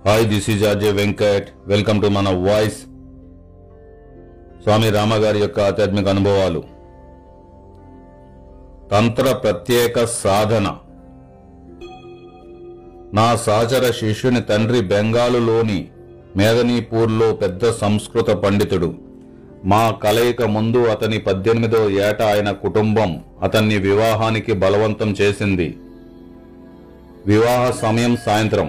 Hi this is Ajay Venkat welcome to మన voice Swami రామగారి యొక్క ఆధ్యాత్మిక అనుభవాలు తంత్ర ప్రత్యేక సాధన నా సహచర శిష్యుని తండ్రి బెంగాలులోని మేదనీపూర్లో పెద్ద సంస్కృత పండితుడు మా కలయిక ముందు అతని పద్దెనిమిదో ఏట ఆయన కుటుంబం అతన్ని వివాహానికి బలవంతం చేసింది వివాహ సమయం సాయంత్రం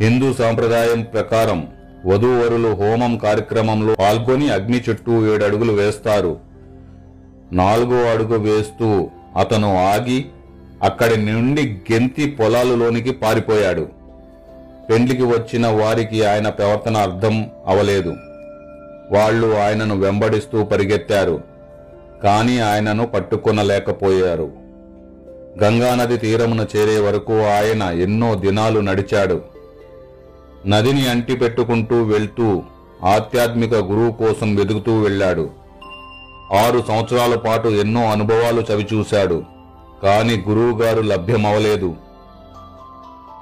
హిందూ సాంప్రదాయం ప్రకారం వధూవరులు హోమం కార్యక్రమంలో పాల్గొని అగ్ని చుట్టూ ఏడు అడుగులు వేస్తారు. నాలుగో అడుగు వేస్తూ అతను ఆగి అక్కడి నుండి గెంతి పొలాలలోనికి పారిపోయాడు. పెండ్లికి వచ్చిన వారికి ఆయన ప్రవర్తన అర్థం అవలేదు. వాళ్ళు ఆయనను వెంబడిస్తూ పరిగెత్తారు కానీ ఆయనను పట్టుకొనలేకపోయారు. గంగానది తీరమున చేరే వరకు ఆయన ఎన్నో దినాలు నడిచాడు. నదిని అంటి పెట్టుకుంటూ వెళ్తూ ఆధ్యాత్మిక గురువు కోసం వెతుకుతూ వెళ్ళాడు. ఆరు సంవత్సరాల పాటు ఎన్నో అనుభవాలు చవిచూశాడు కాని గురువుగారు లభ్యమవలేదు.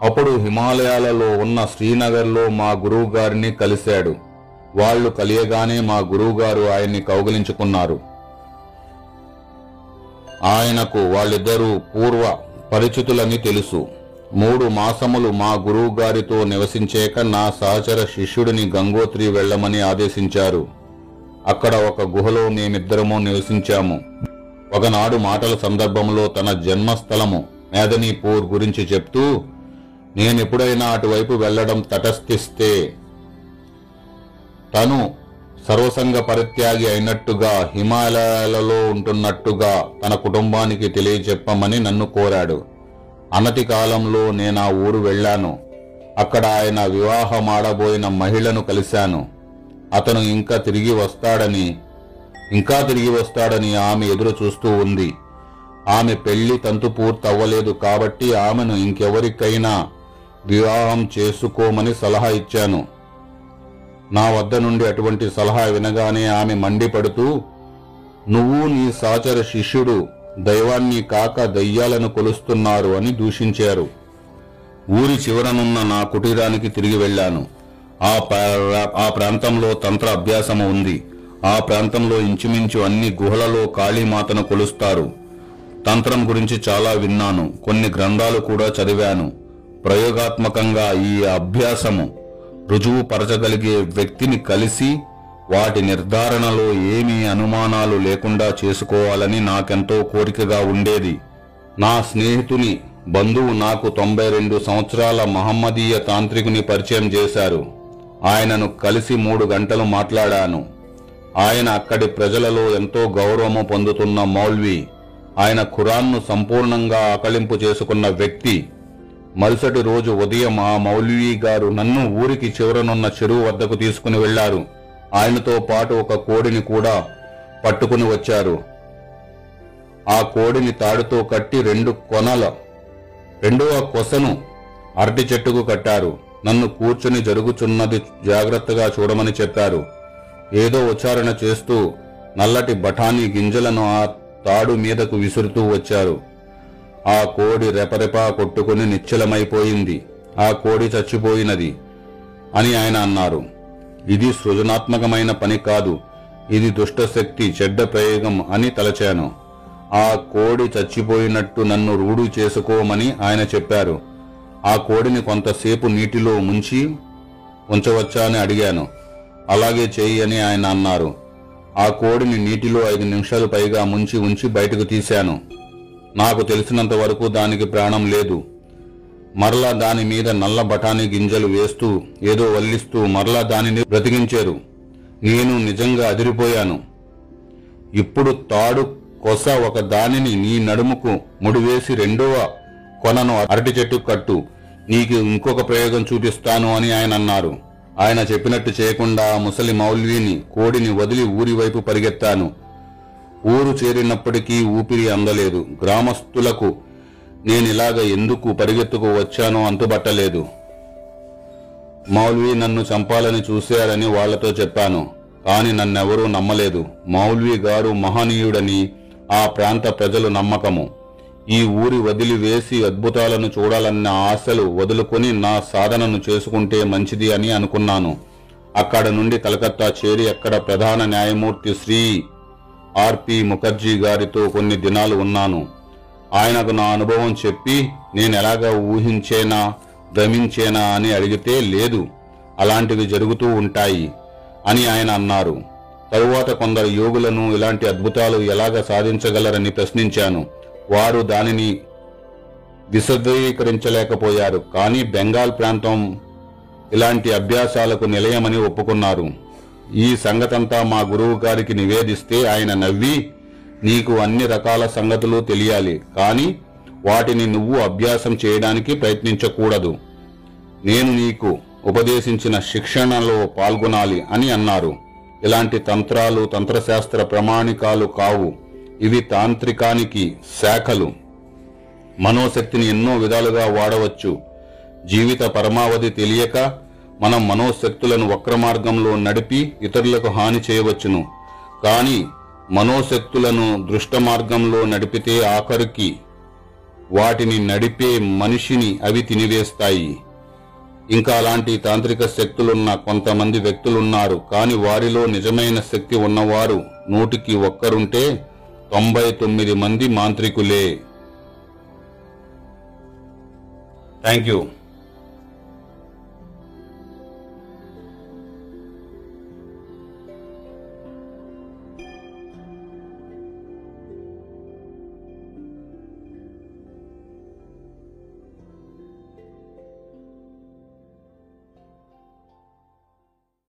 అప్పుడు హిమాలయాలలో ఉన్న శ్రీనగర్లో మా గురువు గారిని కలిశాడు. వాళ్ళు కలియగానే మా గురువుగారు ఆయన్ని కౌగిలించుకున్నారు. ఆయనకు వాళ్ళిద్దరూ పూర్వ పరిచితులని తెలుసు. మూడు మాసములు మా గురువు గారితో నివసించేక నా సహచర శిష్యుడిని గంగోత్రి వెళ్ళమని ఆదేశించారు. అక్కడ ఒక గుహలో మేమిద్దరము నివసించాము. ఒకనాడు మాటల సందర్భంలో తన జన్మస్థలము మేదనీపూర్ గురించి చెప్తూ నేనెప్పుడైనా అటువైపు వెళ్ళడం తటస్థిస్తే తను సర్వసంగ పరిత్యాగి అయినట్టుగా హిమాలయాలలో ఉంటున్నట్టుగా తన కుటుంబానికి తెలియచెప్పమని నన్ను కోరాడు. అనతి కాలంలో నేను ఆ ఊరు వెళ్ళాను. అక్కడ ఆయన వివాహమాడబోయిన మహిళను కలిశాను. అతను ఇంకా తిరిగి వస్తాడని ఇంకా తిరిగి వస్తాడని ఆమె ఎదురు చూస్తూ ఉంది. ఆమె పెళ్ళి తంతు పూర్తవ్వలేదు కాబట్టి ఆమెను ఇంకెవరికైనా వివాహం చేసుకోమని సలహా ఇచ్చాను. నా వద్ద నుండి అటువంటి సలహా వినగానే ఆమె మండిపడుతూ నువ్వు నీ సహచర శిష్యుడు దైవాన్ని కాక దయ్యాలను కొలుస్తున్నారు అని దూషించారు. ఊరి చివరనున్న నా కుటీరానికి తిరిగి వెళ్ళాను. ఆ ప్రా- ఆ ప్రాంతంలో తంత్ర అభ్యాసము ఉంది. ఆ ప్రాంతంలో ఇంచుమించు అన్ని గుహలలో కాళీమాతను కొలుస్తారు. తంత్రం గురించి చాలా విన్నాను. కొన్ని గ్రంథాలు కూడా చదివాను. ప్రయోగాత్మకంగా ఈ అభ్యాసము రుజువు పరచగలిగే వ్యక్తిని కలిసి వాటి నిర్ధారణలో ఏమీ అనుమానాలు లేకుండా చేసుకోవాలని నాకెంతో కోరికగా ఉండేది. నా స్నేహితుని బంధువు నాకు తొంభై రెండు సంవత్సరాల మహమ్మదీయ తాంత్రికుని పరిచయం చేశారు. ఆయనను కలిసి మూడు గంటలు మాట్లాడాను. ఆయన అక్కడి ప్రజలలో ఎంతో గౌరవము పొందుతున్న మౌల్వి ఆయన ఖురాన్ను సంపూర్ణంగా ఆకలింపు చేసుకున్న వ్యక్తి. మరుసటి రోజు ఉదయం ఆ మౌల్వీ గారు నన్ను ఊరికి చివరనున్న చెరువు వద్దకు తీసుకుని వెళ్ళారు ఆయనతో పాటు ఒక కోడిని కూడా పట్టుకుని వచ్చారు. ఆ కోడిని తాడుతో కట్టి రెండు కొనల రెండవ కొసను అరటి చెట్టుకు కట్టారు. నన్ను కూర్చుని జరుగుచున్నది జాగ్రత్తగా చూడమని చెప్పారు. ఏదో ఉచ్చారణ చేస్తూ నల్లటి బఠానీ గింజలను ఆ తాడు మీదకు విసురుతూ వచ్చారు. ఆ కోడి రెపరెపా కొట్టుకుని నిశ్చలమైపోయింది. ఆ కోడి చచ్చిపోయినది అని ఆయన అన్నారు. ఇది సృజనాత్మకమైన పని కాదు. ఇది దుష్టశక్తి చెడ్డ ప్రయోగం అని తలచాను. ఆ కోడి చచ్చిపోయినట్టు నన్ను రూఢి చేసుకోమని ఆయన చెప్పారు. ఆ కోడిని కొంతసేపు నీటిలో ముంచి ఉంచవచ్చా అని అడిగాను. అలాగే చేయి అని ఆయన అన్నారు. ఆ కోడిని నీటిలో ఐదు నిమిషాలు పైగా ముంచి ఉంచి బయటకు తీశాను. నాకు తెలిసినంత వరకు దానికి ప్రాణం లేదు. మరలా దాని మీద నల్ల బఠానీ గింజలు వేస్తూ ఏదో వల్లిస్తూ మరలా దానిని బ్రతికించారు. నేను నిజంగా అదిరిపోయాను. ఇప్పుడు తాడు కొస ఒక దానిని నీ నడుముకు ముడివేసి రెండవ కొనను అరటి చెట్టు కట్టు. నీకు ఇంకొక ప్రయోగం చూపిస్తాను అని ఆయన అన్నారు. ఆయన చెప్పినట్టు చేయకుండా ముసలి మౌల్వీని కోడిని వదిలి ఊరి వైపు పరిగెత్తాను. ఊరు చేరినప్పటికీ ఊపిరి అందలేదు. గ్రామస్తులకు నేనిలాగ ఎందుకు పరిగెత్తుకు వచ్చానో అంతుబట్టలేదు. మౌల్వీ నన్ను చంపాలని చూశారని వాళ్ళతో చెప్పాను కాని నన్నెవరూ నమ్మలేదు. మౌల్వీ గారు మహనీయుడని ఆ ప్రాంత ప్రజలు నమ్మకము. ఈ ఊరి వదిలివేసి అద్భుతాలను చూడాలన్న ఆశలు వదులుకొని నా సాధనను చేసుకుంటే మంచిది అని అనుకున్నాను. అక్కడ నుండి కలకత్తా చేరి అక్కడ ప్రధాన న్యాయమూర్తి శ్రీ ఆర్పి ముఖర్జీ గారితో కొన్ని దినాలు ఉన్నాను. ఆయనకు నా అనుభవం చెప్పి నేను ఎలాగా ఊహించేనా భ్రమించేనా అని అడిగితే లేదు. అలాంటివి జరుగుతూ ఉంటాయి అని ఆయన అన్నారు. తరువాత కొందరు యోగులను ఇలాంటి అద్భుతాలు ఎలాగ సాధించగలరని ప్రశ్నించాను. వారు దానిని విశదీకరించలేకపోయారు కానీ బెంగాల్ ప్రాంతం ఇలాంటి అభ్యాసాలకు నిలయమని ఒప్పుకున్నారు. ఈ సంగతంతా మా గురువు గారికి నివేదిస్తే ఆయన నవ్వి నీకు అన్ని రకాల సంగతులు తెలియాలి కానీ వాటిని నువ్వు అభ్యాసం చేయడానికి ప్రయత్నించకూడదు. నేను నీకు ఉపదేశించిన శిక్షణలో పాల్గొనాలి అని అన్నారు. ఇలాంటి తంత్రాలు తంత్రశాస్త్ర ప్రమాణికాలు కావు. ఇవి తాంత్రికానికి శాఖలు. మనోశక్తిని ఎన్నో విధాలుగా వాడవచ్చు. జీవిత పరమావధి తెలియక మనం మనోశక్తులను వక్ర మార్గంలో నడిపి ఇతరులకు హాని చేయవచ్చును. కానీ మనోశక్తులను దృష్ట మార్గంలో నడిపితే ఆఖరికి వాటిని నడిపే మనిషిని అవి తినివేస్తాయి. ఇంకా అలాంటి తాంత్రిక శక్తులున్న కొంతమంది వ్యక్తులున్నారు. కానీ వారిలో నిజమైన శక్తి ఉన్నవారు నూటికి ఒక్కరుంటే తొంభై తొమ్మిది మంది మాంత్రికులే. Thank you.